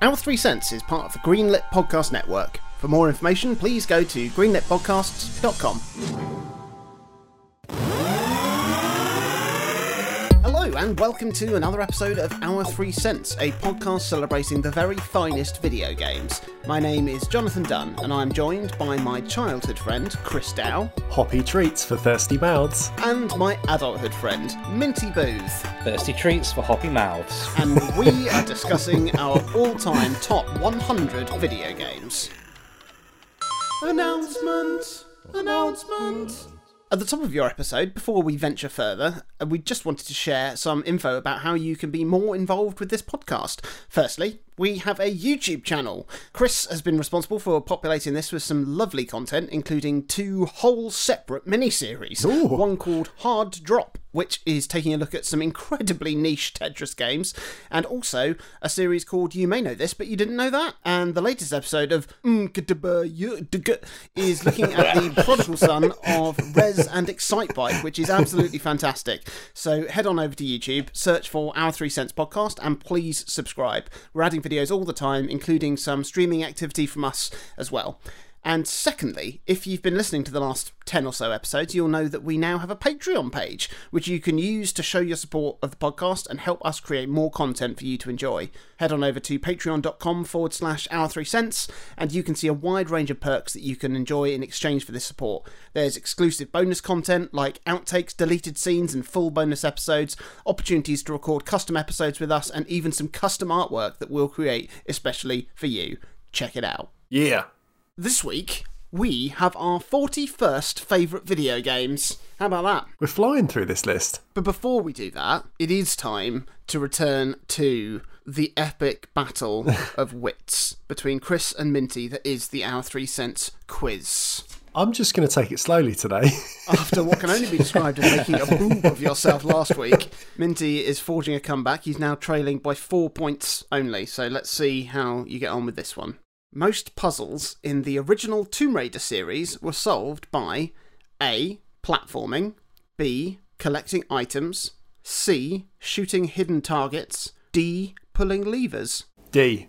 Our Three Cents is part of the Greenlit Podcast Network. For more information, please go to greenlitpodcasts.com. and welcome to another episode of Our Three Cents, a podcast celebrating the very finest video games. My name is Jonathan Dunn, and I'm joined by my childhood friend, Chris Dow, Hoppy treats for thirsty mouths. and my adulthood friend, Minty Booth. Thirsty treats for hoppy mouths. and we are discussing our all-time top 100 video games. Announcement! Announcement! At the top of your episode, before we venture further, uh, we just wanted to share some info about how you can be more involved with this podcast. Firstly, we have a YouTube channel. Chris has been responsible for populating this with some lovely content, including two whole separate mini-series. One called Hard Drop, which is taking a look at some incredibly niche Tetris games, and also a series called You May Know This, but You Didn't Know That. And the latest episode of Mm, is looking at the prodigal son of Rez and Excitebike, which is absolutely fantastic. So head on over to YouTube, search for Our Three Cents Podcast, and please subscribe. We're adding videos all the time, including some streaming activity from us as well. And secondly, if you've been listening to the last 10 or so episodes, you'll know that we now have a Patreon page, which you can use to show your support of the podcast and help us create more content for you to enjoy. Head on over to patreon.com forward slash our three cents, and you can see a wide range of perks that you can enjoy in exchange for this support. There's exclusive bonus content like outtakes, deleted scenes, and full bonus episodes, opportunities to record custom episodes with us, and even some custom artwork that we'll create especially for you. Check it out. Yeah. This week, we have our 41st favourite video games. How about that? We're flying through this list. But before we do that, it is time to return to the epic battle of wits between Chris and Minty that is the Our Three Cents quiz. I'm just going to take it slowly today. After what can only be described as making a boob of yourself last week, Minty is forging a comeback. He's now trailing by four points only, so let's see how you get on with this one. Most puzzles in the original Tomb Raider series were solved by A. Platforming, B. Collecting items, C. Shooting hidden targets, D. Pulling levers. D.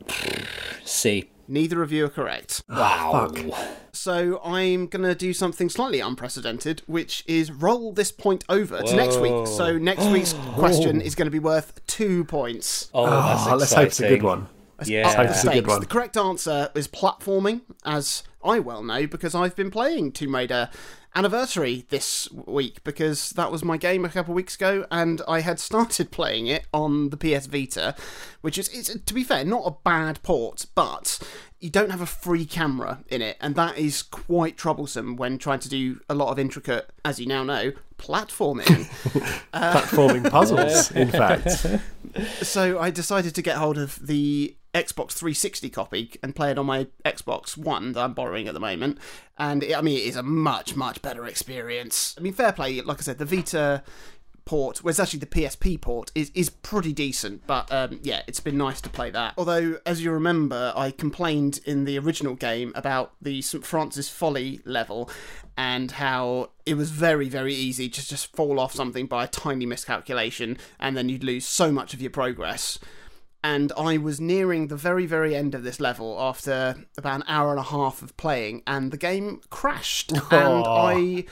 C. Neither of you are correct. Ah, wow. So I'm going to do something slightly unprecedented, which is roll this point over to next week. So next week's question is going to be worth two points. Oh, ah, that's Oh, let's hope it's a good one. Yeah. Up the Hope a good one. The correct answer is platforming, as I well know because I've been playing Tomb Raider Anniversary this week because that was my game a couple of weeks ago, and I had started playing it on the PS Vita, which is, it's, to be fair, not a bad port, but you don't have a free camera in it, and that is quite troublesome when trying to do a lot of intricate, as you now know, platforming. Uh, platforming puzzles, in fact. so I decided to get hold of the Xbox 360 copy and play it on my Xbox One that I'm borrowing at the moment. And it, I mean, it is a much, much better experience. I mean, fair play. Like I said, the Vita port, it's actually the PSP port, is, is pretty decent. But um, yeah, it's been nice to play that. Although, as you remember, I complained in the original game about the St. Francis Folly level and how it was very, very easy to just fall off something by a tiny miscalculation and then you'd lose so much of your progress and I was nearing the very, very end of this level after about an hour and a half of playing, and the game crashed, and I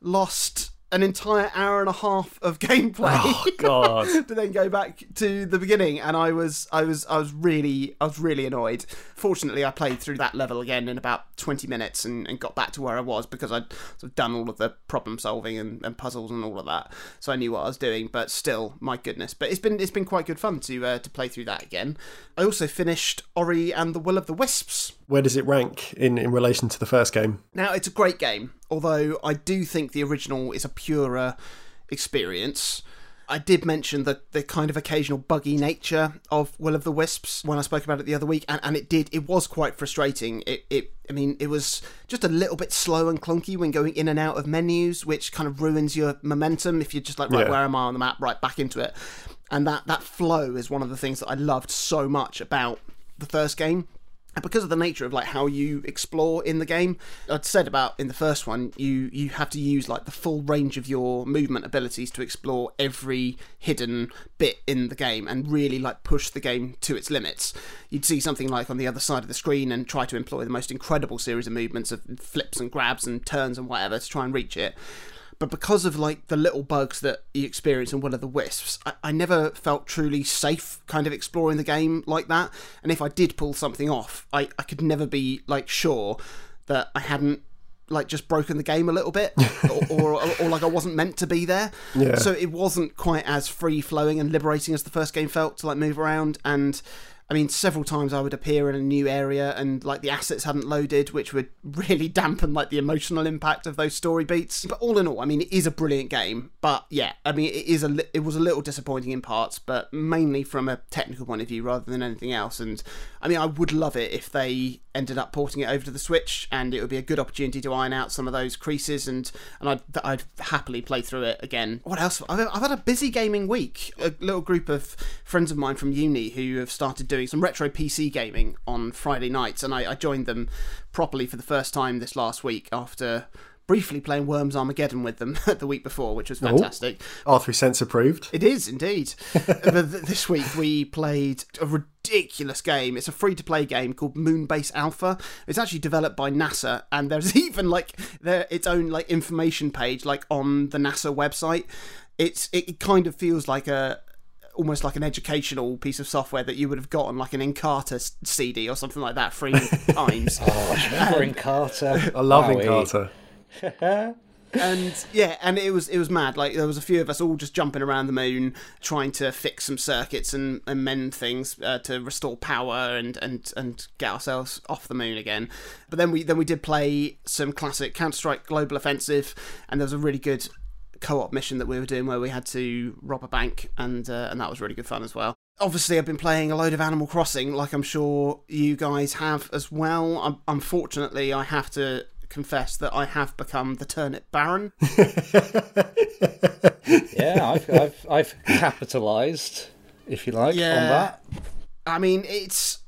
lost an entire hour and a half of gameplay Oh, God. to then go back to the beginning and I was I was I was really I was really annoyed. Fortunately I played through that level again in about 20 minutes and, and got back to where I was because I'd sort of done all of the problem solving and, and puzzles and all of that. So I knew what I was doing, but still, my goodness. But it's been it's been quite good fun to uh, to play through that again. I also finished Ori and the Will of the Wisps. Where does it rank in, in relation to the first game? Now, it's a great game, although I do think the original is a purer experience. I did mention the, the kind of occasional buggy nature of Will of the Wisps when I spoke about it the other week, and, and it did, it was quite frustrating. It, it, I mean, it was just a little bit slow and clunky when going in and out of menus, which kind of ruins your momentum if you're just like, right, Yeah. where am I on the map? Right, back into it. And that, that flow is one of the things that I loved so much about the first game because of the nature of like how you explore in the game, I'd said about in the first one, you you have to use like the full range of your movement abilities to explore every hidden bit in the game and really like push the game to its limits. You'd see something like on the other side of the screen and try to employ the most incredible series of movements of flips and grabs and turns and whatever to try and reach it but because of like the little bugs that you experience in Will of the Wisps, I, I never felt truly safe kind of exploring the game like that. And if I did pull something off, I, I could never be like sure that I hadn't like just broken the game a little bit or, or, or, like I wasn't meant to be there. Yeah. So it wasn't quite as free flowing and liberating as the first game felt to like move around and I mean, several times I would appear in a new area and like the assets hadn't loaded, which would really dampen like the emotional impact of those story beats. But all in all, I mean, it is a brilliant game. But yeah, I mean, it is a li- it was a little disappointing in parts, but mainly from a technical point of view rather than anything else. And I mean, I would love it if they ended up porting it over to the Switch, and it would be a good opportunity to iron out some of those creases, and and I'd, I'd happily play through it again. What else? I've, I've had a busy gaming week. A little group of friends of mine from uni who have started doing some retro PC gaming on Friday nights, and I, I joined them properly for the first time this last week after briefly playing Worms Armageddon with them the week before, which was oh. fantastic. Our Three Cents approved. It is indeed. this week we played a ridiculous game. It's a free to play game called Moonbase Alpha. It's actually developed by NASA, and there's even like their its own like information page like on the NASA website. It's it, it kind of feels like a almost like an educational piece of software that you would have gotten like an Encarta CD or something like that free times. Oh, I remember Encarta. I love Wowie. Encarta. and yeah, and it was it was mad. Like there was a few of us all just jumping around the moon, trying to fix some circuits and, and mend things uh, to restore power and, and and get ourselves off the moon again. But then we then we did play some classic Counter Strike Global Offensive, and there was a really good co-op mission that we were doing where we had to rob a bank, and uh, and that was really good fun as well. Obviously, I've been playing a load of Animal Crossing, like I'm sure you guys have as well. Um unfortunately, I have to confess that I have become the turnip baron. Yeah, I've, I've, I've capitalised, if you like, Yeah. on that. I mean, it's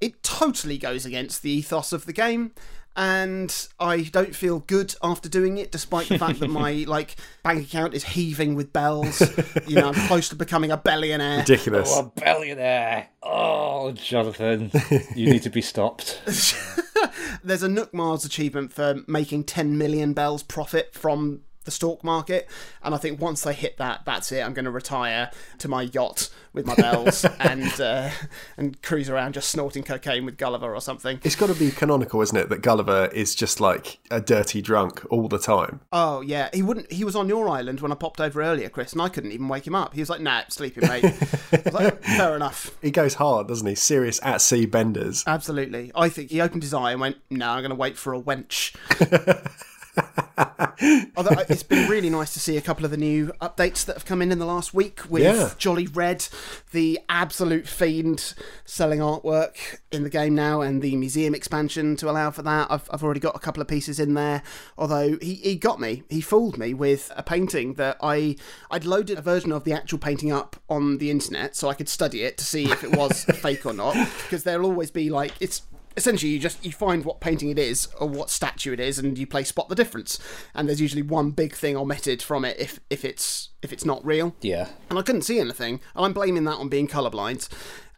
it totally goes against the ethos of the game, and I don't feel good after doing it, despite the fact that my like bank account is heaving with bells. you know, I'm close to becoming a billionaire. Ridiculous. Oh, a billionaire. Oh, Jonathan, you need to be stopped. There's a Nook Miles achievement for making 10 million bells profit from the stock market, and I think once I hit that, that's it. I'm going to retire to my yacht with my bells and uh, and cruise around just snorting cocaine with Gulliver or something. It's got to be canonical, isn't it, that Gulliver is just like a dirty drunk all the time. Oh yeah, he wouldn't. He was on your island when I popped over earlier, Chris, and I couldn't even wake him up. He was like, "Nah, sleeping, mate." Like, "Fair enough." He goes hard, doesn't he? Serious at sea benders. Absolutely. I think he opened his eye and went, "No, I'm going to wait for a wench." Although uh, it's been really nice to see a couple of the new updates that have come in in the last week with Yeah. Jolly Redd, the absolute fiend selling artwork in the game now, and the museum expansion to allow for that. I've, I've already got a couple of pieces in there. Although he, he got me, he fooled me with a painting that I I'd loaded a version of the actual painting up on the internet so I could study it to see if it was fake or not. Because there'll always be like it's essentially you just you find what painting it is or what statue it is and you play spot the difference. And there's usually one big thing omitted from it if if it's if it's not real. Yeah. and i couldn't see anything. And i'm blaming that on being colorblind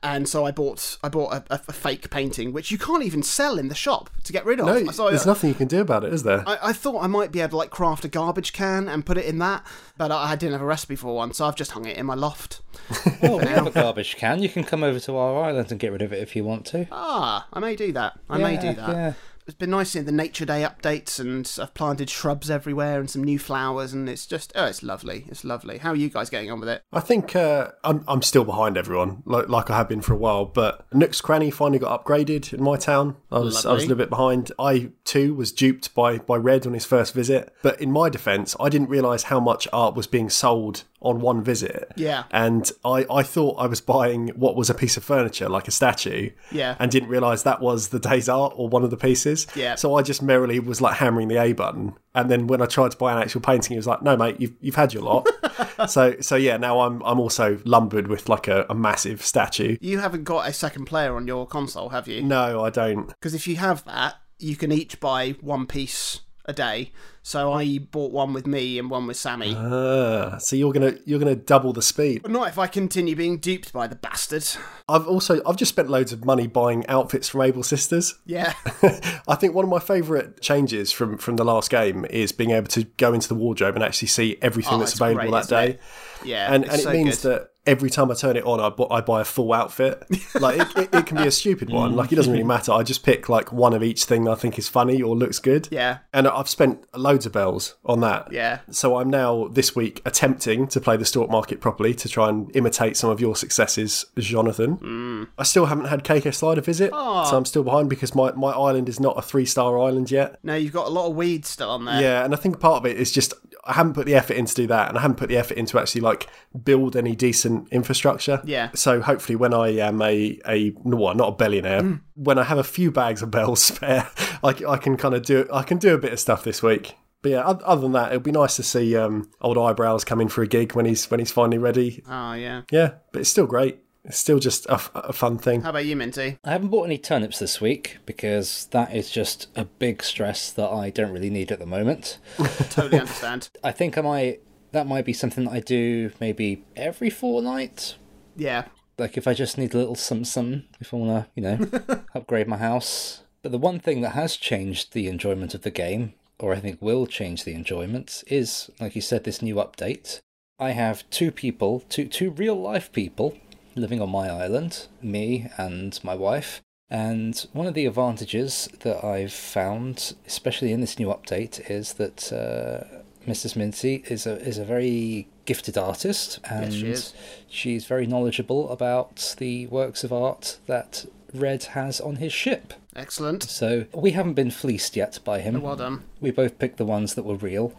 and so i bought i bought a, a, a fake painting which you can't even sell in the shop to get rid of No, so there's I, nothing you can do about it, is there? I, I thought I might be able to like craft a garbage can and put it in that, but I, I didn't have a recipe for one, so I've just hung it in my loft. Oh, we have a garbage can. You can come over to our island and get rid of it if you want to. Ah, I may do that. I may do that. yeah. It's been nice seeing the Nature Day updates, and I've planted shrubs everywhere and some new flowers, and it's just oh, it's lovely. It's lovely. How are you guys getting on with it? I think uh, I'm, I'm still behind everyone, like, like I have been for a while. But Nook's Cranny finally got upgraded in my town. I was I was a little bit behind. I too was duped by by Red on his first visit. But in my defence, I didn't realise how much art was being sold on one visit. Yeah. And I, I thought I was buying what was a piece of furniture, like a statue. Yeah. And didn't realise that was the day's art or one of the pieces. Yeah. So I just merrily was like hammering the A button. And then when I tried to buy an actual painting, he was like, No, mate, you've you've had your lot. so so yeah, now I'm I'm also lumbered with like a, a massive statue. You haven't got a second player on your console, have you? No, I don't. Because if you have that, you can each buy one piece a day. So I bought one with me and one with Sammy. Ah, so you're gonna you're gonna double the speed. but not if I continue being duped by the bastard. I've also I've just spent loads of money buying outfits from Able Sisters. Yeah. I think one of my favourite changes from from the last game is being able to go into the wardrobe and actually see everything Oh, that's it's available great, that day. it? Yeah. And and it so means good. that every time I turn it on, I, bu- I buy a full outfit. Like it, it, it can be a stupid one. Like it doesn't really matter. I just pick like one of each thing I think is funny or looks good. Yeah. And I've spent loads of bells on that. Yeah. So I'm now this week attempting to play the stock market properly to try and imitate some of your successes, Jonathan. Mm. I still haven't had KK Slider visit, so I'm still behind because my, my island is not a three star island yet. No, you've got a lot of weeds still on there. Yeah, and I think part of it is just I haven't put the effort in to do that, and I haven't put the effort into actually like build any decent infrastructure. Yeah. So hopefully, when I am a a well, not a billionaire, Mm. when I have a few bags of bells spare, I can kind of do I can do a bit of stuff this week. But yeah, other than that, it'll be nice to see um, old eyebrows come in for a gig when he's when he's finally ready. Oh, yeah. Yeah, but it's still great. It's still just a, f- a fun thing. How about you, Minty? I haven't bought any turnips this week because that is just a big stress that I don't really need at the moment. Totally understand. I think I might that might be something that I do maybe every fortnight. Yeah. Like if I just need a little some some if I wanna, you know, upgrade my house. But the one thing that has changed the enjoyment of the game, or I think will change the enjoyment, is like you said, this new update. I have two people, two two real life people living on my island, me and my wife. And one of the advantages that I've found, especially in this new update, is that uh, Mrs. Minty is a is a very gifted artist, and she is. she's very knowledgeable about the works of art that Red has on his ship. Excellent. So we haven't been fleeced yet by him. Oh, well done. We both picked the ones that were real.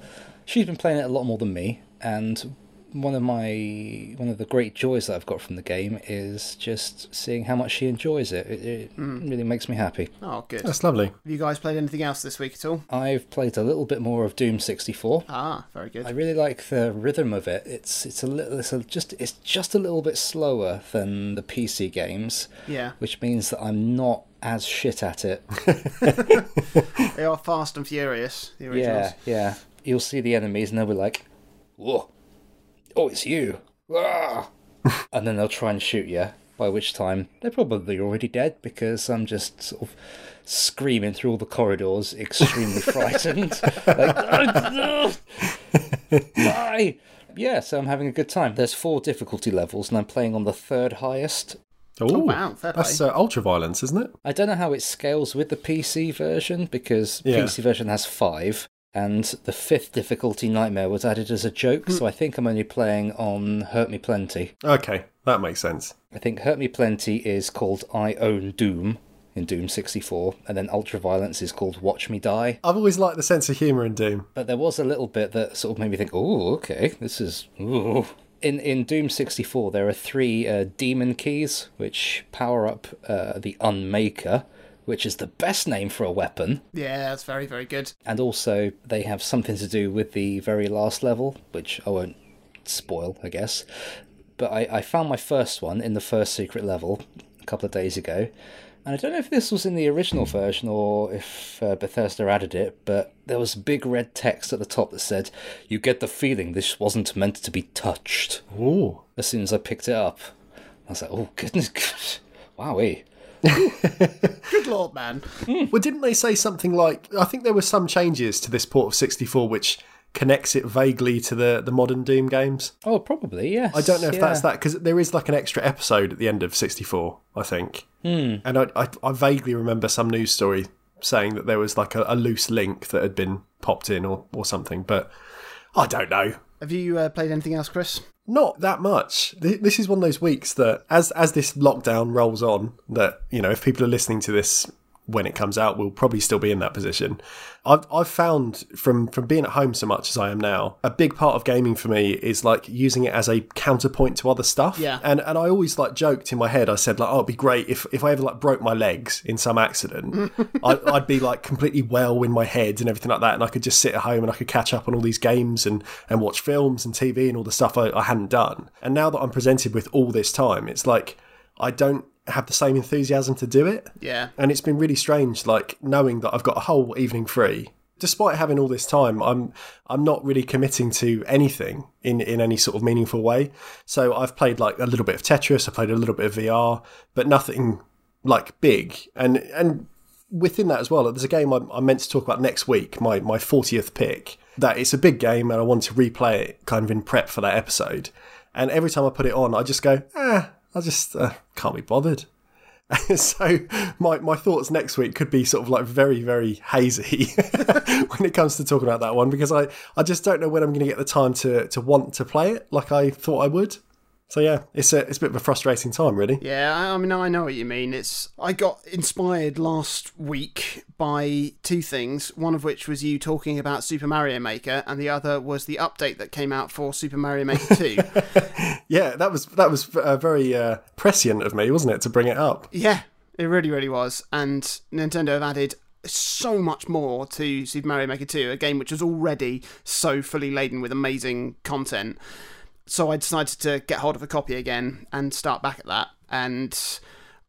She's been playing it a lot more than me, and one of my one of the great joys that I've got from the game is just seeing how much she enjoys it. It, it really makes me happy. Oh, good. That's lovely. Have you guys played anything else this week at all? I've played a little bit more of Doom 64. Ah, very good. I really like the rhythm of it. It's it's a little it's a, just it's just a little bit slower than the PC games, Yeah. which means that I'm not as shit at it. They are fast and furious, the originals. Yeah, yeah. You'll see the enemies and they'll be like, "Whoa, oh, it's you!" Ah! and then they'll try and shoot you. By which time they're probably already dead because I'm just sort of screaming through all the corridors, extremely frightened. like, "Oh! Why? Yeah, so I'm having a good time. There's four difficulty levels, and I'm playing on the third highest. Ooh, wow, fair. That's uh, ultra violence, isn't it? I don't know how it scales with the PC version because Yeah. PC version has five, and the fifth difficulty nightmare was added as a joke. So I think I'm only playing on Hurt Me Plenty. Okay, that makes sense. I think Hurt Me Plenty is called I Own Doom in Doom 64, and then Ultraviolence is called Watch Me Die. I've always liked the sense of humour in Doom. But there was a little bit that sort of made me think, oh, okay, this is. Ooh. In, in Doom 64, there are three uh, demon keys which power up uh, the Unmaker, which is the best name for a weapon. Yeah, that's very, very good. And also, they have something to do with the very last level, which I won't spoil, I guess. But I, I found my first one in the first secret level a couple of days ago. And I don't know if this was in the original version or if uh, Bethesda added it, but there was big red text at the top that said, You get the feeling this wasn't meant to be touched. Ooh. As soon as I picked it up, I was like, Oh, goodness. Wowee. Good lord, man. Well, didn't they say something like? I think there were some changes to this port of 64 which connects it vaguely to the, the modern Doom games. Oh, probably, yes. I don't know if yeah. that's that because there is like an extra episode at the end of 64, I think. Hmm. And I, I, I vaguely remember some news story saying that there was like a, a loose link that had been popped in or, or something, but I don't know. Have you uh, played anything else, Chris? Not that much. This is one of those weeks that, as as this lockdown rolls on, that you know, if people are listening to this when it comes out, we'll probably still be in that position. I've I've found from from being at home so much as I am now, a big part of gaming for me is like using it as a counterpoint to other stuff. Yeah. And and I always like joked in my head. I said like, oh, it'd be great if if I ever like broke my legs in some accident, I'd, I'd be like completely well in my head and everything like that, and I could just sit at home and I could catch up on all these games and and watch films and TV and all the stuff I, I hadn't done. And now that I'm presented with all this time, it's like I don't have the same enthusiasm to do it. Yeah. And it's been really strange, like knowing that I've got a whole evening free. Despite having all this time, I'm I'm not really committing to anything in, in any sort of meaningful way. So I've played like a little bit of Tetris, I played a little bit of VR, but nothing like big. And and within that as well, there's a game I'm, I'm meant to talk about next week, my my 40th pick. That it's a big game, and I want to replay it kind of in prep for that episode. And every time I put it on, I just go, ah, I just uh, can't be bothered. so my my thoughts next week could be sort of like very very hazy when it comes to talking about that one because I I just don't know when I'm going to get the time to to want to play it like I thought I would. So yeah, it's a it's a bit of a frustrating time, really. Yeah, I I mean, I know what you mean. It's I got inspired last week by two things. One of which was you talking about Super Mario Maker, and the other was the update that came out for Super Mario Maker Two. Yeah, that was that was uh, very uh, prescient of me, wasn't it, to bring it up? yeah, it really, really was. And Nintendo have added so much more to Super Mario Maker 2, a game which was already so fully laden with amazing content. So I decided to get hold of a copy again and start back at that. And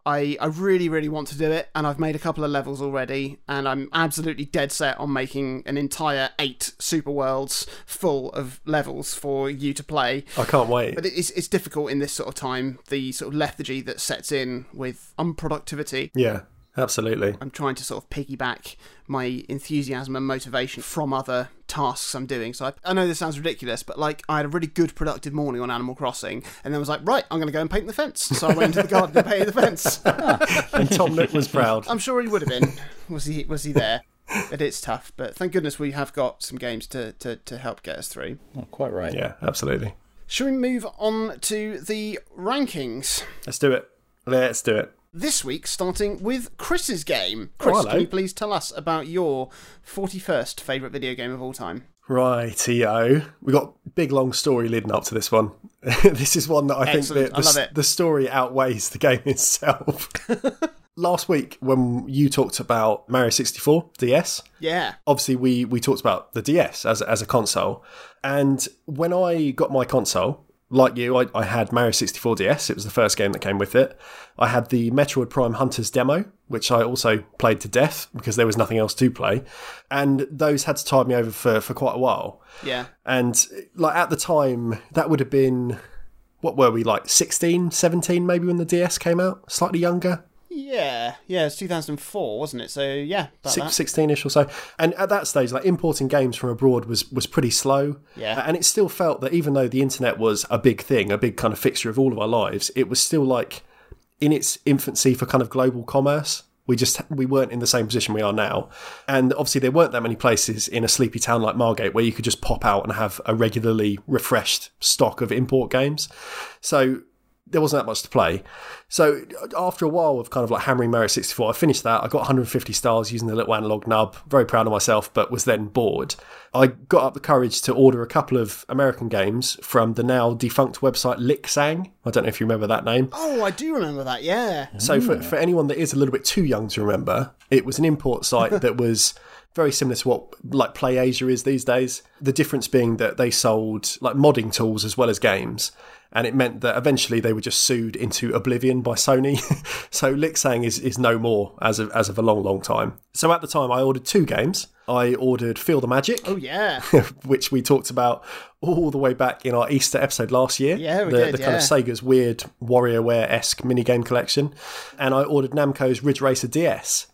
I, I really, really want to do it, and I've made a couple of levels already, and I'm absolutely dead set on making an entire eight super worlds full of levels for you to play. I can't wait. But it's it's difficult in this sort of time, the sort of lethargy that sets in with unproductivity. Yeah, absolutely. I'm trying to sort of piggyback my enthusiasm and motivation from other tasks I'm doing. So I, I know this sounds ridiculous, but like I had a really good productive morning on Animal Crossing, and then was like, right, I'm going to go and paint the fence. So I went into the garden and painted the fence. And Tom Nook was proud. I'm sure he would have been. Was he? Was he there? But it's tough. But thank goodness we have got some games to, to, to help get us through. Oh, quite right. Yeah, absolutely. Shall we move on to the rankings? Let's do it. Let's do it. This week, starting with Chris's game. Oh, Chris, hello. can you please tell us about your 41st favourite video game of all time? Rightio. We got big long story leading up to this one. this is one that I Excellent. think I the, the, it. the story outweighs the game itself. Last week, when you talked about Mario 64 DS, Yeah. obviously we we talked about the DS as as a console, and when I got my console, like you, I, I had Mario 64 DS. It was the first game that came with it. I had the Metroid Prime Hunters demo, which I also played to death because there was nothing else to play, and those had to tide me over for for quite a while. Yeah. And like at the time, that would have been what were we like 16, 17 maybe when the DS came out, slightly younger. Yeah. Yeah, it's 2004, wasn't it? So, yeah. About 16 ish or so. And at that stage, like importing games from abroad was, was pretty slow. Yeah. And it still felt that even though the internet was a big thing, a big kind of fixture of all of our lives, it was still like in its infancy for kind of global commerce. We just we weren't in the same position we are now, and obviously there weren't that many places in a sleepy town like Margate where you could just pop out and have a regularly refreshed stock of import games. So there wasn't that much to play. So after a while of kind of like hammering Mario 64, I finished that. I got 150 stars using the little analog nub. Very proud of myself, but was then bored. I got up the courage to order a couple of American games from the now defunct website Lik-Sang. I don't know if you remember that name. Oh, I do remember that, yeah. So for, for anyone that is a little bit too young to remember, it was an import site that was very similar to what like Play Asia is these days. The difference being that they sold like modding tools as well as games. And it meant that eventually they were just sued into oblivion by Sony. so Lik-Sang is, is no more as of, as of a long, long time. So at the time, I ordered two games. I ordered Feel the Magic, Oh, yeah. which we talked about all the way back in our Easter episode last year. Yeah, we the, did, the kind of. Sega's weird WarioWare esque minigame collection. And I ordered Namco's Ridge Racer DS.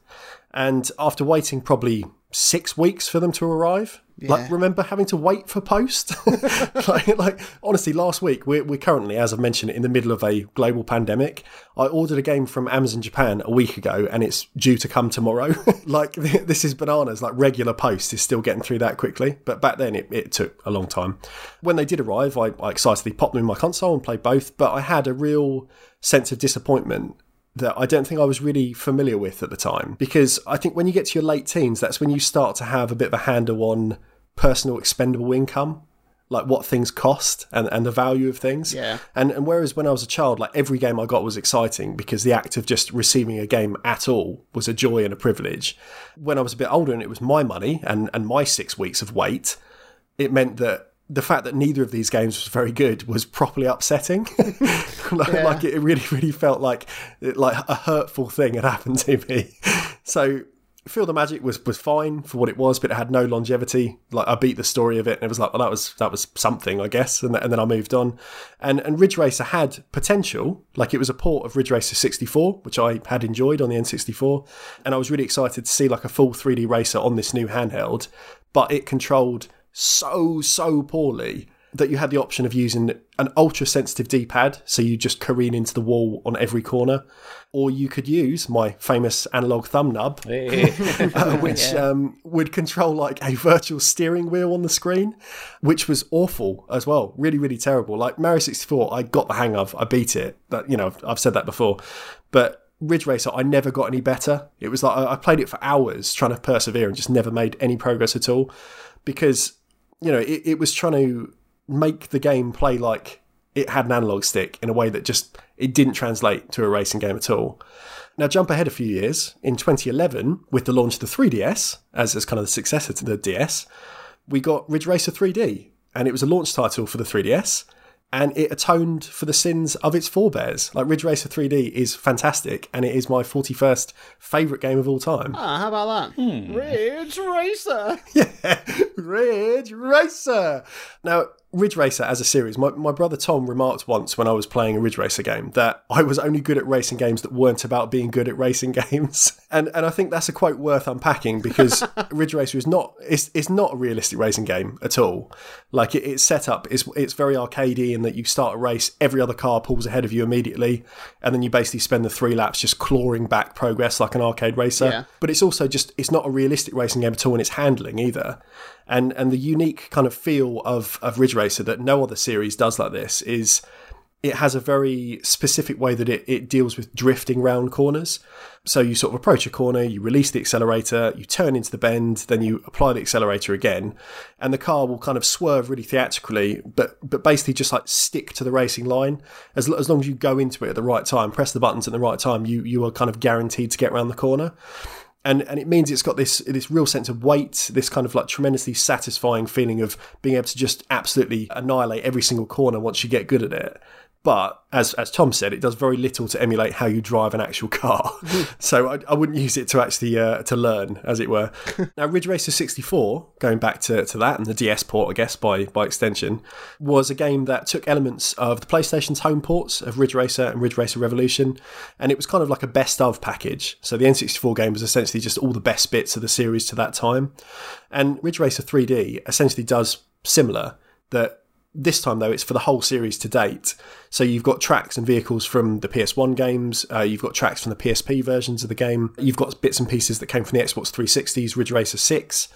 And after waiting probably six weeks for them to arrive, like remember having to wait for post? like, like honestly, last week we're, we're currently, as I've mentioned, in the middle of a global pandemic. I ordered a game from Amazon Japan a week ago, and it's due to come tomorrow. like this is bananas. Like regular post is still getting through that quickly, but back then it, it took a long time. When they did arrive, I, I excitedly popped them in my console and played both, but I had a real sense of disappointment that I don't think I was really familiar with at the time. Because I think when you get to your late teens, that's when you start to have a bit of a handle on personal expendable income like what things cost and, and the value of things. Yeah. And and whereas when I was a child, like every game I got was exciting because the act of just receiving a game at all was a joy and a privilege. When I was a bit older and it was my money and, and my six weeks of wait, it meant that the fact that neither of these games was very good was properly upsetting. like, Yeah. like it really, really felt like like a hurtful thing had happened to me. So Feel the Magic was was fine for what it was, but it had no longevity. Like I beat the story of it, and it was like, well, that was that was something, I guess. And, and then I moved on. And and Ridge Racer had potential, like it was a port of Ridge Racer 64, which I had enjoyed on the N64, and I was really excited to see like a full 3D racer on this new handheld. But it controlled so so poorly that you had the option of using an ultra sensitive D pad, so you just careen into the wall on every corner, or you could use my famous analog thumb nub, uh, which um, would control like a virtual steering wheel on the screen, which was awful as well. Really, really terrible. Like Mario 64, I got the hang of, I beat it. That you know, I've said that before, but Ridge Racer, I never got any better. It was like I I played it for hours trying to persevere and just never made any progress at all because you know it, it was trying to make the game play like it had an analog stick in a way that just it didn't translate to a racing game at all. Now jump ahead a few years in 2011 with the launch of the 3DS as as kind of the successor to the DS, we got Ridge Racer 3D and it was a launch title for the 3DS and it atoned for the sins of its forebears. Like Ridge Racer 3D is fantastic and it is my 41st favorite game of all time. Ah, how about that? Ridge Racer. Yeah, Ridge Racer. Now, Ridge Racer as a series, my, my brother Tom remarked once when I was playing a Ridge Racer game that I was only good at racing games that weren't about being good at racing games. And and I think that's a quote worth unpacking because Ridge Racer is not it's, it's not a realistic racing game at all. Like it, it's set up, it's it's very arcadey in that you start a race, every other car pulls ahead of you immediately, and then you basically spend the three laps just clawing back progress like an arcade racer. Yeah. But it's also just it's not a realistic racing game at all in its handling either and and the unique kind of feel of of Ridge Racer that no other series does like this is it has a very specific way that it, it deals with drifting round corners. So you sort of approach a corner, you release the accelerator, you turn into the bend, then you apply the accelerator again, and the car will kind of swerve really theatrically, but but basically just like stick to the racing line. As, as long as you go into it at the right time, press the buttons at the right time, you you are kind of guaranteed to get around the corner and and it means it's got this this real sense of weight, this kind of like tremendously satisfying feeling of being able to just absolutely annihilate every single corner once you get good at it. But as as Tom said, it does very little to emulate how you drive an actual car. so I, I wouldn't use it to actually uh, to learn, as it were. now, Ridge Racer 64, going back to, to that and the DS port, I guess by by extension, was a game that took elements of the PlayStation's home ports of Ridge Racer and Ridge Racer Revolution, and it was kind of like a best of package. So the N64 game was essentially just all the best bits of the series to that time, and Ridge Racer 3D essentially does similar. That this time, though, it's for the whole series to date. So you've got tracks and vehicles from the PS1 games, uh, you've got tracks from the PSP versions of the game, you've got bits and pieces that came from the Xbox 360's Ridge Racer 6,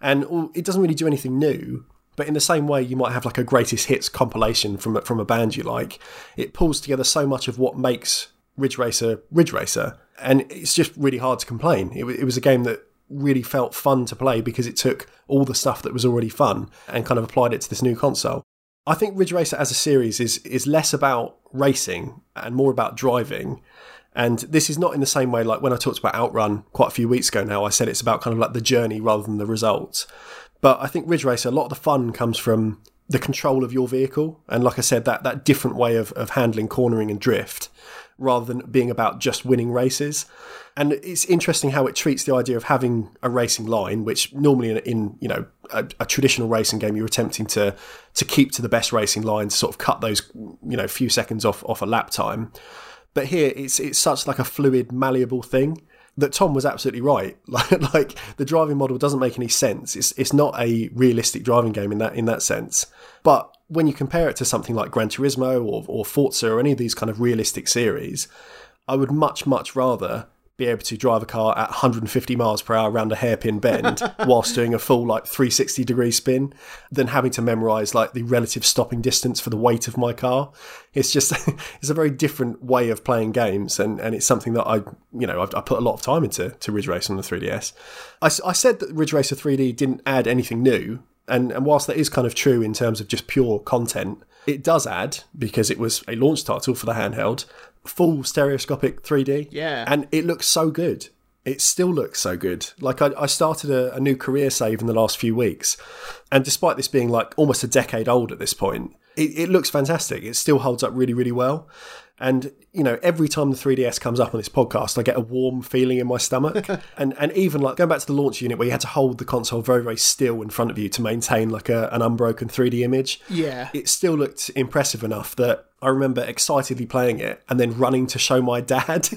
and it doesn't really do anything new. But in the same way, you might have like a greatest hits compilation from from a band you like. It pulls together so much of what makes Ridge Racer Ridge Racer, and it's just really hard to complain. It, it was a game that really felt fun to play because it took all the stuff that was already fun and kind of applied it to this new console. I think Ridge Racer as a series is is less about racing and more about driving. And this is not in the same way like when I talked about Outrun quite a few weeks ago now, I said it's about kind of like the journey rather than the results. But I think Ridge Racer, a lot of the fun comes from the control of your vehicle. And like I said, that, that different way of, of handling cornering and drift rather than being about just winning races. And it's interesting how it treats the idea of having a racing line, which normally in, in you know a, a traditional racing game you're attempting to to keep to the best racing line to sort of cut those you know few seconds off off a lap time. But here it's it's such like a fluid, malleable thing that Tom was absolutely right. Like, like the driving model doesn't make any sense. It's it's not a realistic driving game in that in that sense. But when you compare it to something like Gran Turismo or, or Forza or any of these kind of realistic series, I would much much rather be able to drive a car at 150 miles per hour around a hairpin bend whilst doing a full like 360 degree spin than having to memorize like the relative stopping distance for the weight of my car. It's just it's a very different way of playing games, and, and it's something that I you know I've, I put a lot of time into to Ridge Racer on the 3DS. I, I said that Ridge Racer 3D didn't add anything new, and, and whilst that is kind of true in terms of just pure content, it does add, because it was a launch title for the handheld, full stereoscopic 3D. Yeah. And it looks so good. It still looks so good. Like, I, I started a, a new career save in the last few weeks. And despite this being like almost a decade old at this point, it, it looks fantastic. It still holds up really, really well. And you know, every time the 3DS comes up on this podcast, I get a warm feeling in my stomach. and and even like going back to the launch unit where you had to hold the console very very still in front of you to maintain like a, an unbroken 3D image. Yeah. it still looked impressive enough that I remember excitedly playing it and then running to show my dad.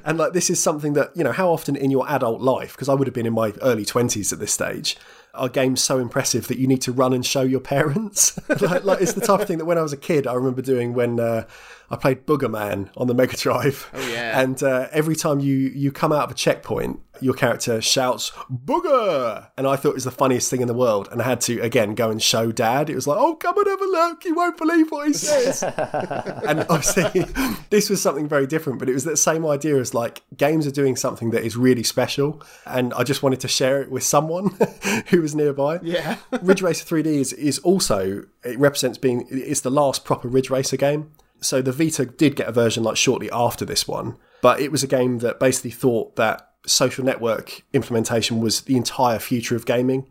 and like this is something that you know how often in your adult life, because I would have been in my early 20s at this stage. Are games so impressive that you need to run and show your parents? like, like it's the type of thing that when I was a kid, I remember doing when uh, I played Boogerman on the Mega Drive. Oh, yeah. And uh, every time you you come out of a checkpoint, your character shouts "Booger," and I thought it was the funniest thing in the world. And I had to again go and show Dad. It was like, "Oh, come and have a look! You won't believe what he says." and obviously, this was something very different, but it was that same idea as like games are doing something that is really special, and I just wanted to share it with someone who was nearby. Yeah. Ridge Racer 3D is, is also it represents being it's the last proper Ridge Racer game. So the Vita did get a version like shortly after this one, but it was a game that basically thought that social network implementation was the entire future of gaming.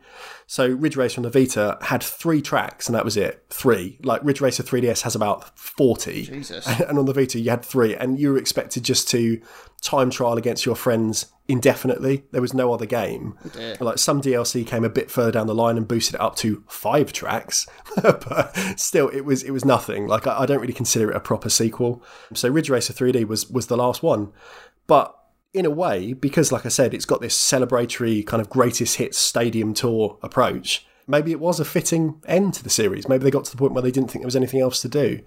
So Ridge Racer on the Vita had three tracks and that was it. Three. Like Ridge Racer 3DS has about 40. Jesus. And on the Vita you had three and you were expected just to time trial against your friends indefinitely. There was no other game. Oh, dear. Like some DLC came a bit further down the line and boosted it up to five tracks, but still, it was it was nothing. Like I, I don't really consider it a proper sequel. So Ridge Racer 3D was was the last one, but in a way, because like I said, it's got this celebratory kind of greatest hits stadium tour approach. Maybe it was a fitting end to the series. Maybe they got to the point where they didn't think there was anything else to do.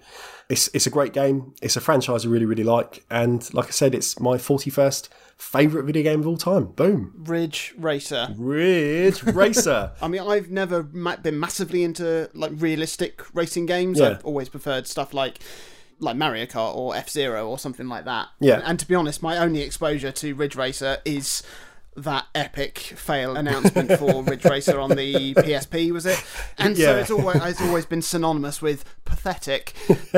It's it's a great game. It's a franchise I really really like, and like I said, it's my forty first favorite video game of all time. Boom. Ridge Racer. Ridge Racer. I mean, I've never been massively into like realistic racing games. Yeah. I've always preferred stuff like like Mario Kart or F Zero or something like that. Yeah. And to be honest, my only exposure to Ridge Racer is that epic fail announcement for Ridge Racer on the PSP, was it? And so it's always it's always been synonymous with pathetic.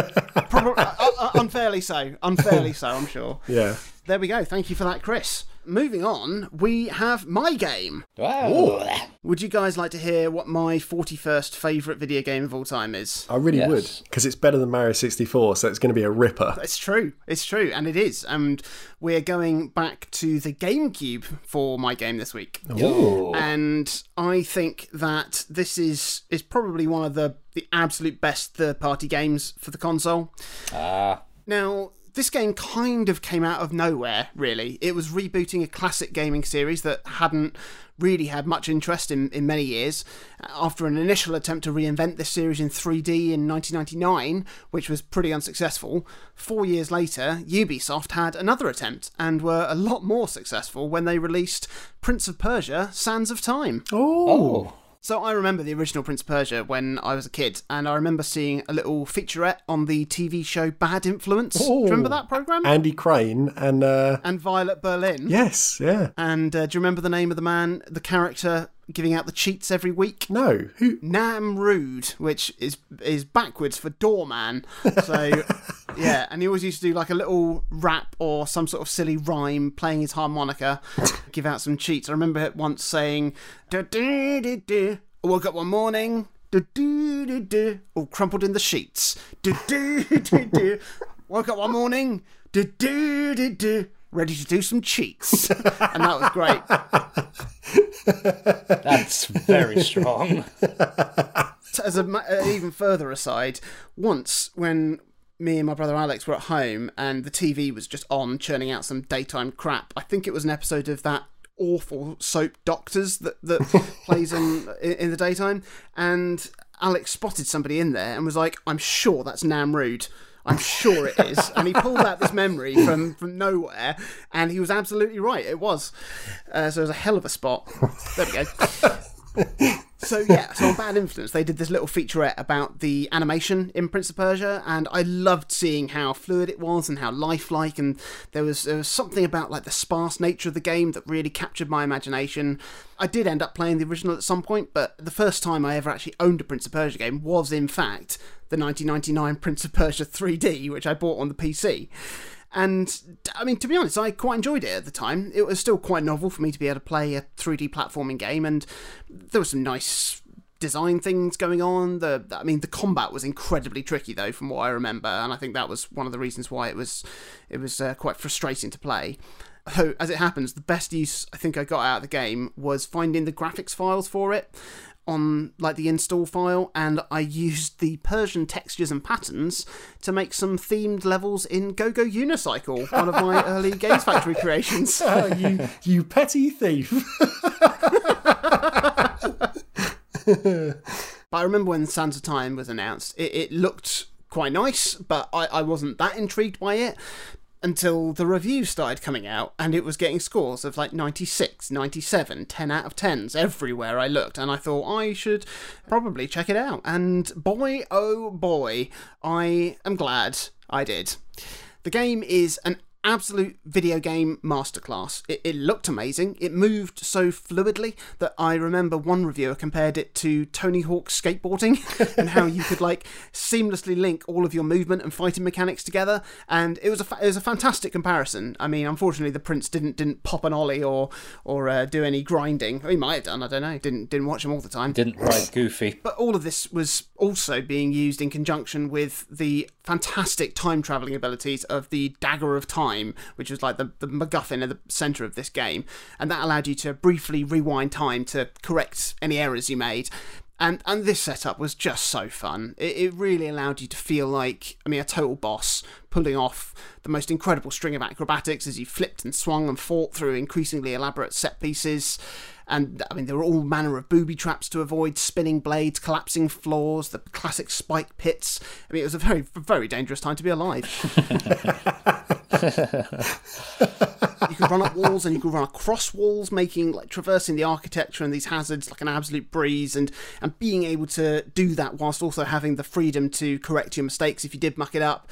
Probably, uh, uh, unfairly so. Unfairly so, I'm sure. yeah. There we go. Thank you for that, Chris. Moving on, we have my game. Wow. Would you guys like to hear what my 41st favourite video game of all time is? I really Yes. would because it's better than Mario 64, so it's going to be a ripper. It's true. It's true, and it is. And we're going back to the GameCube for my game this week. Ooh. And I think that this is is probably one of the the absolute best third party games for the console. Ah. Now, this game kind of came out of nowhere, really. It was rebooting a classic gaming series that hadn't really had much interest in, in many years. After an initial attempt to reinvent this series in 3D in 1999, which was pretty unsuccessful, four years later, Ubisoft had another attempt and were a lot more successful when they released Prince of Persia Sands of Time. Oh. oh. So I remember the original Prince of Persia when I was a kid, and I remember seeing a little featurette on the TV show Bad Influence. Do you remember that program? Andy Crane and uh, and Violet Berlin. yes, yeah. And uh, do you remember the name of the man, the character giving out the cheats every week? No, who? Nam Rood, which is is backwards for doorman. So yeah, and he always used to do like a little rap or some sort of silly rhyme, playing his harmonica, give out some cheats. I remember him once saying. I woke up one morning, all crumpled in the sheets. Woke up one morning, ready to do some cheats, and that was great. That's very strong. as a uh, even further aside, once when me and my brother Alex were at home and the TV was just on churning out some daytime crap, I think it was an episode of that awful soap Doctors that that plays in in the daytime, and Alex spotted somebody in there and was like, "I'm sure that's Nam Rood." I'm sure it is. and he pulled out this memory from, from nowhere, and he was absolutely right. It was. Uh, so it was a hell of a spot. There we go. so yeah, so on Bad Influence, they did this little featurette about the animation in Prince of Persia, and I loved seeing how fluid it was and how lifelike, and there was there was something about like the sparse nature of the game that really captured my imagination. I did end up playing the original at some point, but the first time I ever actually owned a Prince of Persia game was in fact the 1999 Prince of Persia 3D, which I bought on the PC. And I mean, to be honest, I quite enjoyed it at the time. It was still quite novel for me to be able to play a 3D platforming game, and there were some nice design things going on. The I mean, the combat was incredibly tricky though, from what I remember, and I think that was one of the reasons why it was it was uh, quite frustrating to play. So, as it happens, the best use I think I got out of the game was finding the graphics files for it on like the install file and I used the Persian textures and patterns to make some themed levels in GoGo Unicycle, one of my early Games Factory creations. Oh, you you petty thief. but I remember when Sands of Time was announced, it, it looked quite nice, but I, I wasn't that intrigued by it until the reviews started coming out and it was getting scores of like 96, 97, 10 out of 10s everywhere I looked and I thought I should probably check it out and boy oh boy I am glad I did. The game is an absolute video game masterclass. It, it, looked amazing. It moved so fluidly that I remember one reviewer compared it to Tony Hawk's skateboarding and how you could like seamlessly link all of your movement and fighting mechanics together. And it was a fa- it was a fantastic comparison. I mean, unfortunately, the Prince didn't didn't pop an ollie or or uh, do any grinding. he might have done. I don't know. Didn't didn't watch him all the time. Didn't ride Goofy. But all of this was also being used in conjunction with the fantastic time traveling abilities of the Dagger of Time time, which was like the, the MacGuffin at the center of this game. And that allowed you to briefly rewind time to correct any errors you made. And and this setup was just so fun. It, it really allowed you to feel like, I mean, a total boss pulling off the most incredible string of acrobatics as you flipped and swung and fought through increasingly elaborate set pieces. And I mean, there were all manner of booby traps to avoid, spinning blades, collapsing floors, the classic spike pits. I mean, it was a very, very dangerous time to be alive. you could run up walls and you could run across walls, making like traversing the architecture and these hazards like an absolute breeze, and and being able to do that whilst also having the freedom to correct your mistakes if you did muck it up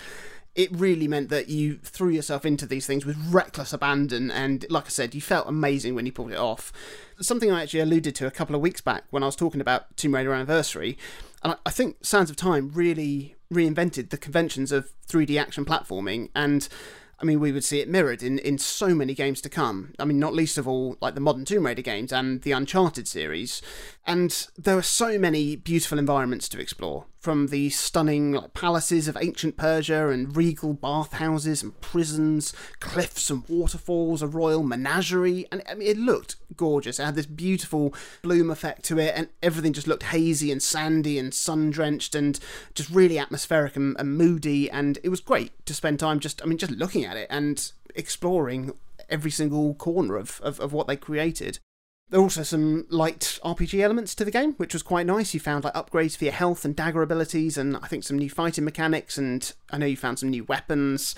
it really meant that you threw yourself into these things with reckless abandon and like i said you felt amazing when you pulled it off something i actually alluded to a couple of weeks back when i was talking about tomb raider anniversary and i think sands of time really reinvented the conventions of 3d action platforming and I mean, we would see it mirrored in, in so many games to come. I mean, not least of all, like the modern Tomb Raider games and the Uncharted series. And there are so many beautiful environments to explore from the stunning palaces of ancient Persia and regal bathhouses and prisons, cliffs and waterfalls, a royal menagerie, and I mean, it looked gorgeous. It had this beautiful bloom effect to it, and everything just looked hazy and sandy and sun drenched and just really atmospheric and, and moody. And it was great to spend time just, I mean, just looking at it and exploring every single corner of, of, of what they created. There are also some light RPG elements to the game, which was quite nice. You found like upgrades for your health and dagger abilities, and I think some new fighting mechanics, and I know you found some new weapons.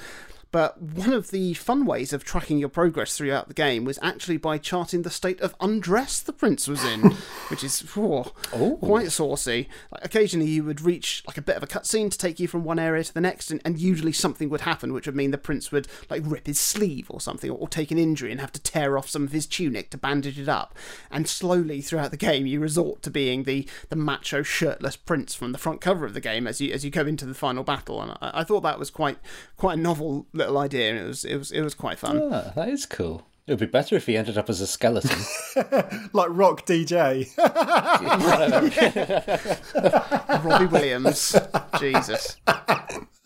But one of the fun ways of tracking your progress throughout the game was actually by charting the state of undress the prince was in, which is oh, quite saucy. Like, occasionally, you would reach like a bit of a cutscene to take you from one area to the next, and, and usually something would happen, which would mean the prince would like rip his sleeve or something, or, or take an injury and have to tear off some of his tunic to bandage it up. And slowly throughout the game, you resort to being the the macho shirtless prince from the front cover of the game as you as you go into the final battle. And I, I thought that was quite quite a novel little idea, and it was it was it was quite fun. Ah, that is cool. It would be better if he ended up as a skeleton. like Rock DJ. Robbie Williams. Jesus.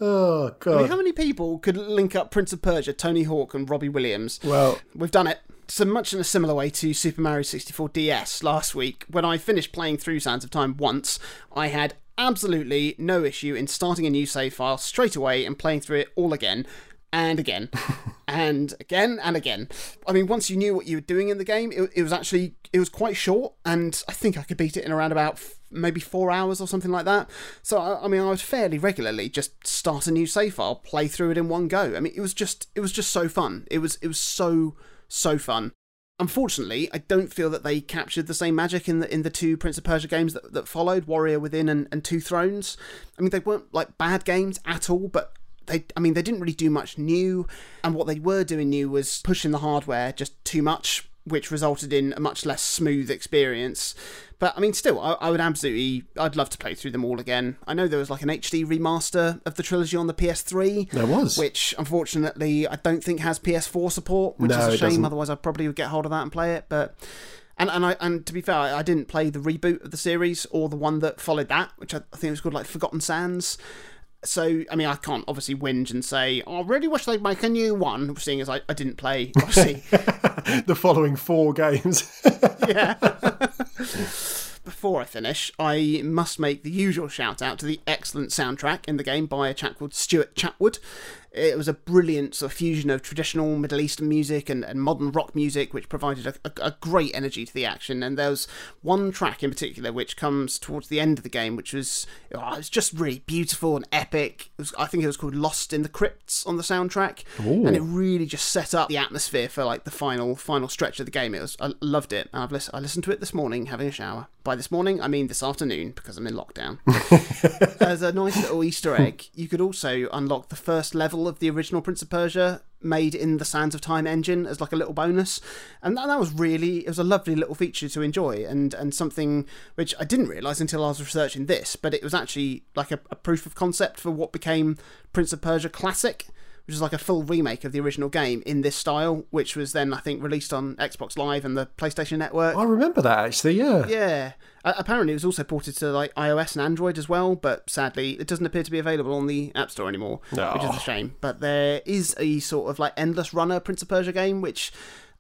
Oh god. I mean, how many people could link up Prince of Persia, Tony Hawk, and Robbie Williams? Well, we've done it. So much in a similar way to Super Mario 64 DS last week, when I finished playing through Sands of Time once, I had absolutely no issue in starting a new save file straight away and playing through it all again and again and again and again. I mean, once you knew what you were doing in the game, it, it was actually it was quite short, and I think I could beat it in around about f- maybe four hours or something like that. So I, I mean, I would fairly regularly just start a new save file, play through it in one go. I mean, it was just it was just so fun. It was it was so so fun. Unfortunately, I don't feel that they captured the same magic in the in the two Prince of Persia games that, that followed, Warrior Within and, and Two Thrones. I mean, they weren't like bad games at all, but they I mean they didn't really do much new, and what they were doing new was pushing the hardware just too much, which resulted in a much less smooth experience. But I mean, still, I, I would absolutely, I'd love to play through them all again. I know there was like an HD remaster of the trilogy on the PS3. There was. which unfortunately I don't think has PS4 support, which No, is a shame. Otherwise, I probably would get hold of that and play it. But and and I and to be fair, I, I didn't play the reboot of the series or the one that followed that, which I, I think was called like Forgotten Sands. So I mean, I can't obviously whinge and say "Oh, I really wish they'd make a new one, seeing as I, I didn't play obviously the following four games. yeah. Before I finish, I must make the usual shout out to the excellent soundtrack in the game by a chap called Stuart Chatwood. It was a brilliant sort of fusion of traditional Middle Eastern music and, and modern rock music, which provided a, a, a great energy to the action. And there was one track in particular which comes towards the end of the game, which was oh, it's just really beautiful and epic. It was, I think it was called "Lost in the Crypts" on the soundtrack, and it really just set up the atmosphere for like the final final stretch of the game. It was I loved it, and I've lis- I listened to it this morning having a shower. By this morning, I mean this afternoon because I'm in lockdown. As a nice little Easter egg, you could also unlock the first level of the original Prince of Persia made in the Sands of Time engine as like a little bonus, and that, that was really it was a lovely little feature to enjoy, and and something which I didn't realise until I was researching this, but it was actually like a, a proof of concept for what became Prince of Persia Classic. Which is like a full remake of the original game in this style, which was then I think released on Xbox Live and the PlayStation Network. I remember that actually. Yeah. Yeah. Uh, apparently, it was also ported to like iOS and Android as well, but sadly, it doesn't appear to be available on the App Store anymore, which is a shame. But there is a sort of like endless runner Prince of Persia game, which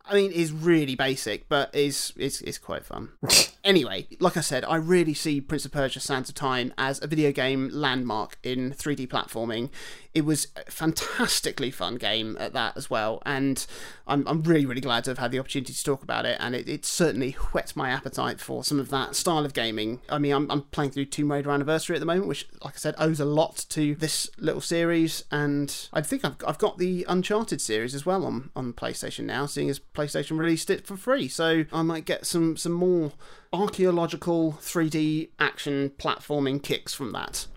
I mean is really basic, but is is is quite fun. anyway, like I said, I really see Prince of Persia: Sands of Time as a video game landmark in 3D platforming. It was a fantastically fun game at that as well, and I'm, I'm really, really glad to have had the opportunity to talk about it. And it, it certainly whet my appetite for some of that style of gaming. I mean, I'm, I'm playing through Tomb Raider Anniversary at the moment, which, like I said, owes a lot to this little series. And I think I've, I've got the Uncharted series as well on, on PlayStation now, seeing as PlayStation released it for free. So I might get some, some more archaeological 3D action platforming kicks from that.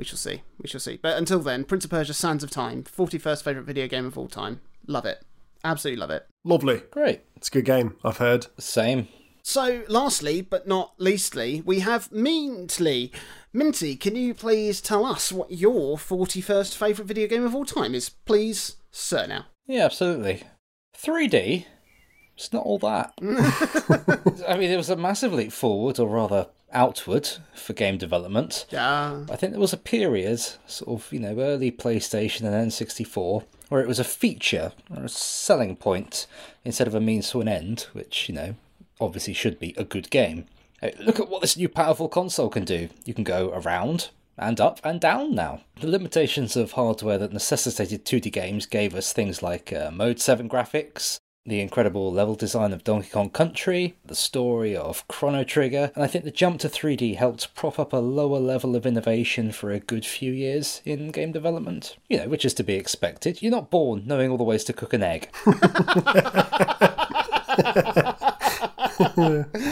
We shall see. We shall see. But until then, Prince of Persia: Sands of Time, 41st favorite video game of all time. Love it. Absolutely love it. Lovely. Great. It's a good game. I've heard. Same. So, lastly, but not leastly, we have Mintley. Minty, can you please tell us what your 41st favourite video game of all time is? Please, sir, now. Yeah, absolutely. 3D. It's not all that. I mean, it was a massive leap forward, or rather outward, for game development. Yeah. I think there was a period, sort of, you know, early PlayStation and N64, where it was a feature or a selling point instead of a means to an end, which, you know, obviously should be a good game. Hey, Look at what this new powerful console can do. You can go around and up and down now. The limitations of hardware that necessitated 2D games gave us things like uh, Mode 7 graphics, the incredible level design of Donkey Kong Country, the story of Chrono Trigger, and I think the jump to 3D helped prop up a lower level of innovation for a good few years in game development. You know, which is to be expected. You're not born knowing all the ways to cook an egg.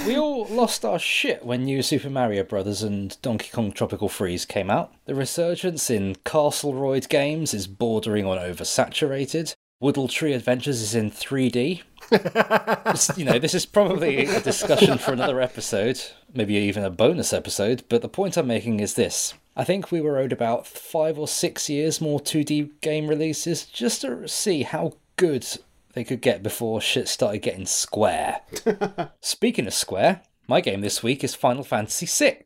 we all lost our shit when New Super Mario Bros. and Donkey Kong Tropical Freeze came out. The resurgence in Castleroid games is bordering on oversaturated. Woodle Tree Adventures is in 3D. You know, this is probably a discussion for another episode, maybe even a bonus episode, but the point I'm making is this. I think we were owed about five or six years more 2D game releases just to see how good they could get before shit started getting square. Speaking of Square, my game this week is Final Fantasy VI.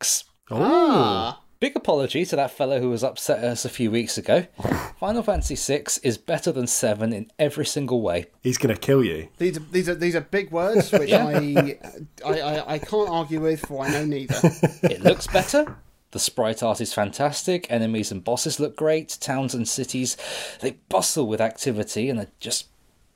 Ah. Big apology to that fellow who was upset at us a few weeks ago. Final Fantasy VI is better than 7 in every single way. He's going to kill you. These are, these are these are big words which I, I, I I can't argue with for I know neither. It looks better, The sprite art is fantastic, enemies and bosses look great, towns and cities, they bustle with activity and are just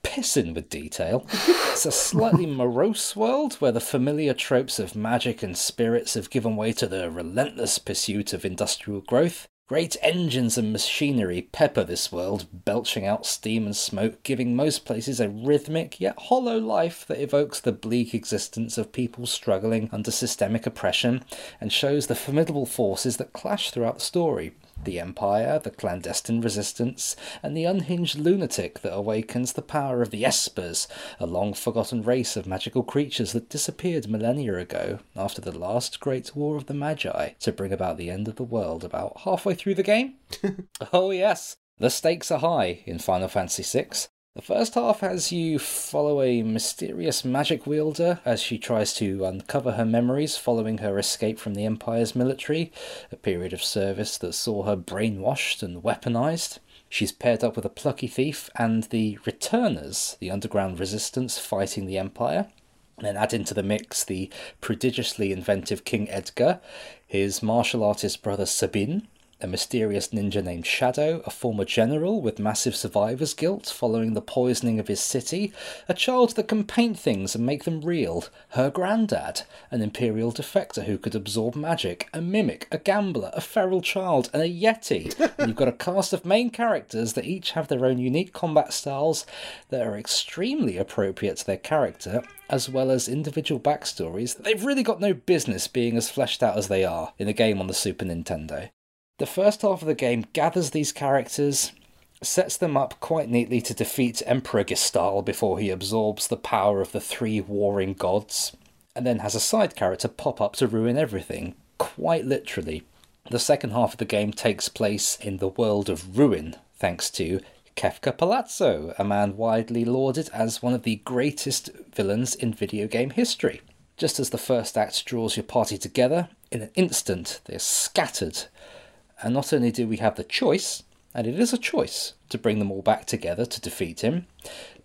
pissing with detail. it's a slightly morose world where the familiar tropes of magic and spirits have given way to the relentless pursuit of industrial growth. Great engines and machinery pepper this world, belching out steam and smoke, giving most places a rhythmic yet hollow life that evokes the bleak existence of people struggling under systemic oppression and shows the formidable forces that clash throughout the story the Empire, the clandestine resistance, and the unhinged lunatic that awakens the power of the Espers, a long forgotten race of magical creatures that disappeared millennia ago after the last great war of the Magi to bring about the end of the world about halfway through the game? oh, yes. The stakes are high in Final Fantasy VI, the first half has you follow a mysterious magic wielder as she tries to uncover her memories following her escape from the Empire's military, a period of service that saw her brainwashed and weaponized. She's paired up with a plucky thief and the Returners, the underground resistance fighting the Empire. And then add into the mix the prodigiously inventive King Edgar, his martial artist brother Sabin, a mysterious ninja named Shadow, a former general with massive survivor's guilt following the poisoning of his city, a child that can paint things and make them real, her granddad, an imperial defector who could absorb magic, a mimic, a gambler, a feral child, and a yeti. and you've got a cast of main characters that each have their own unique combat styles that are extremely appropriate to their character as well as individual backstories, that they've really got no business being as fleshed out as they are in a game on the Super Nintendo. The first half of the game gathers these characters, sets them up quite neatly to defeat Emperor Gestahl before he absorbs the power of the three warring gods, and then has a side character pop up to ruin everything, quite literally. The second half of the game takes place in the world of ruin, thanks to Kefka Palazzo, a man widely lauded as one of the greatest villains in video game history. Just as the first act draws your party together, in an instant they're scattered and not only do we have the choice, and it is a choice, to bring them all back together to defeat him,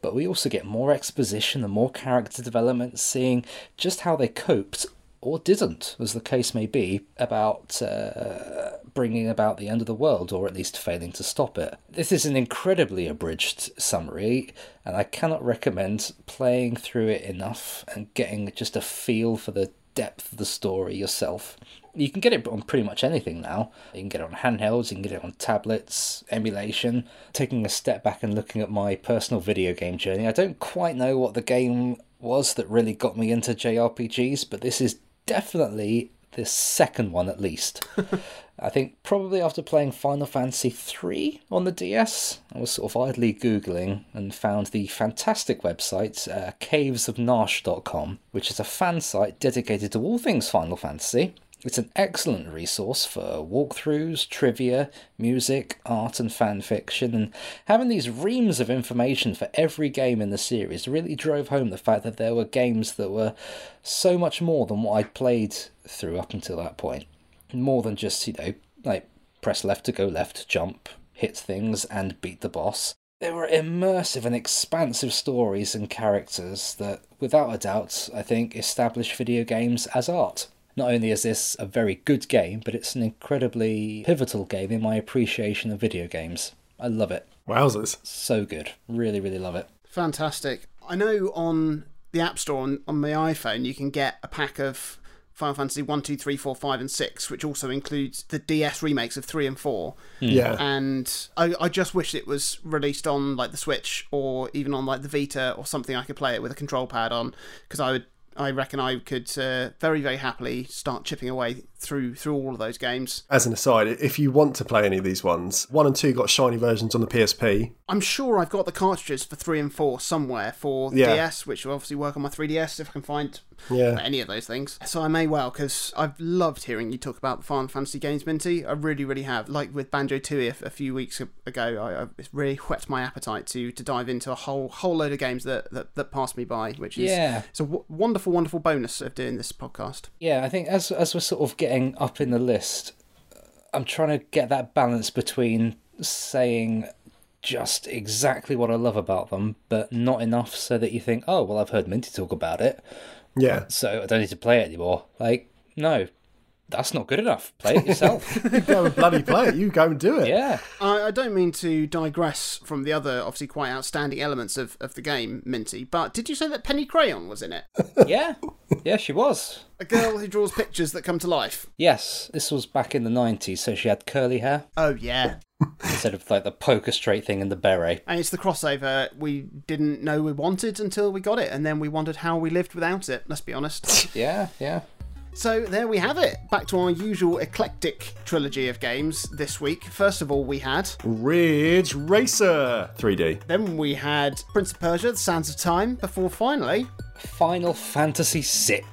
but we also get more exposition and more character development, seeing just how they coped or didn't, as the case may be, about uh, bringing about the end of the world, or at least failing to stop it. This is an incredibly abridged summary, and I cannot recommend playing through it enough and getting just a feel for the depth of the story yourself. You can get it on pretty much anything now. You can get it on handhelds, you can get it on tablets, emulation. Taking a step back and looking at my personal video game journey, I don't quite know what the game was that really got me into JRPGs, but this is definitely the second one at least. I think probably after playing Final Fantasy III on the DS, I was sort of idly Googling and found the fantastic website uh, cavesofnarshe.com, which is a fan site dedicated to all things Final Fantasy. It's an excellent resource for walkthroughs, trivia, music, art, and fan fiction, and having these reams of information for every game in the series really drove home the fact that there were games that were so much more than what I'd played through up until that point. More than just, you know, like press left to go left, jump, hit things, and beat the boss. There were immersive and expansive stories and characters that, without a doubt, I think establish video games as art. Not only is this a very good game, but it's an incredibly pivotal game in my appreciation of video games. I love it. Wowzers. So good. Really, really love it. Fantastic. I know on the App Store on, on my iPhone you can get a pack of Final Fantasy 1, 2, 3, 4, 5, and 6, which also includes the DS remakes of 3 and 4. Hmm. Yeah. And I, I just wish it was released on like the Switch or even on like the Vita or something I could play it with a control pad on because I would I reckon I could uh, very, very happily start chipping away through through all of those games. As an aside, if you want to play any of these ones, one and two got shiny versions on the PSP. I'm sure I've got the cartridges for three and four somewhere for the Yeah. DS, which will obviously work on my 3DS if I can find Yeah. Uh, any of those things. So I may well, because I've loved hearing you talk about the Final Fantasy games, Minty. I really, really have. Like with Banjo Tooie a, a few weeks ago, I, I, it's really whet my appetite to to dive into a whole whole load of games that that, that passed me by, which is Yeah. it's a w- wonderful, wonderful bonus of doing this podcast. Yeah, I think as as we're sort of getting up in the list, I'm trying to get that balance between saying just exactly what I love about them, but not enough so that you think, oh, well, I've heard Minty talk about it, Yeah. so I don't need to play it anymore. Like, no, that's not good enough. Play it yourself. You go and bloody play it. You go and do it. yeah. I, I don't mean to digress from the other, obviously quite outstanding elements of, of the game, Minty, but did you say that Penny Crayon was in it? Yeah. Yeah, she was. A girl who draws pictures that come to life. Yes, this was back in the 90s, so she had curly hair Oh, yeah. instead of like the poker straight thing and the beret. And it's the crossover we didn't know we wanted until we got it, and then we wondered how we lived without it, let's be honest. Yeah, yeah. So there we have it. Back to our usual eclectic trilogy of games this week. First of all, we had. Ridge Racer 3D. Then we had Prince of Persia, The Sands of Time, before finally. Final Fantasy VI.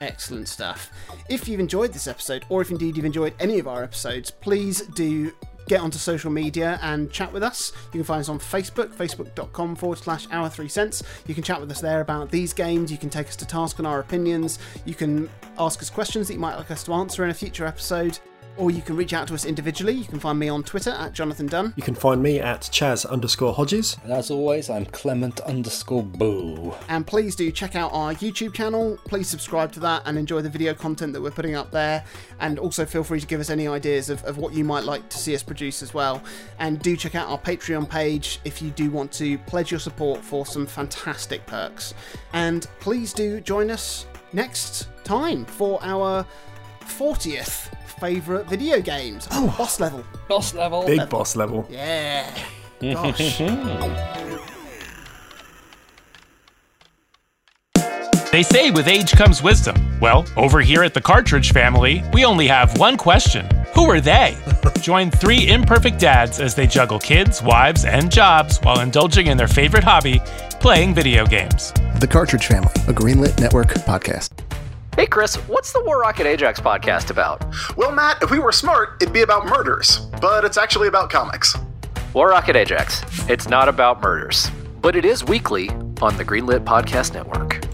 Excellent stuff. If you've enjoyed this episode, or if indeed you've enjoyed any of our episodes, please do get onto social media and chat with us. You can find us on Facebook, facebook.com forward slash our three cents. You can chat with us there about these games. You can take us to task on our opinions. You can ask us questions that you might like us to answer in a future episode. Or you can reach out to us individually. You can find me on Twitter at Jonathan Dunn. You can find me at Chaz underscore Hodges. And as always, I'm Clement underscore Boo. And please do check out our YouTube channel. Please subscribe to that and enjoy the video content that we're putting up there. And also feel free to give us any ideas of, of what you might like to see us produce as well. And do check out our Patreon page if you do want to pledge your support for some fantastic perks. And please do join us next time for our 40th favourite video games. Oh, boss level. Boss level. Big boss level. Yeah. Gosh. They say with age comes wisdom. Well, over here at the Cartridge family, we only have one question Who are they? Join three imperfect dads as they juggle kids, wives, and jobs while indulging in their favorite hobby, playing video games. The Cartridge Family, a Greenlit Network podcast. Hey Chris, what's the War Rocket Ajax podcast about? Well, Matt, if we were smart, it'd be about murders, but it's actually about comics. War Rocket Ajax. It's not about murders, but it is weekly on the Greenlit Podcast Network.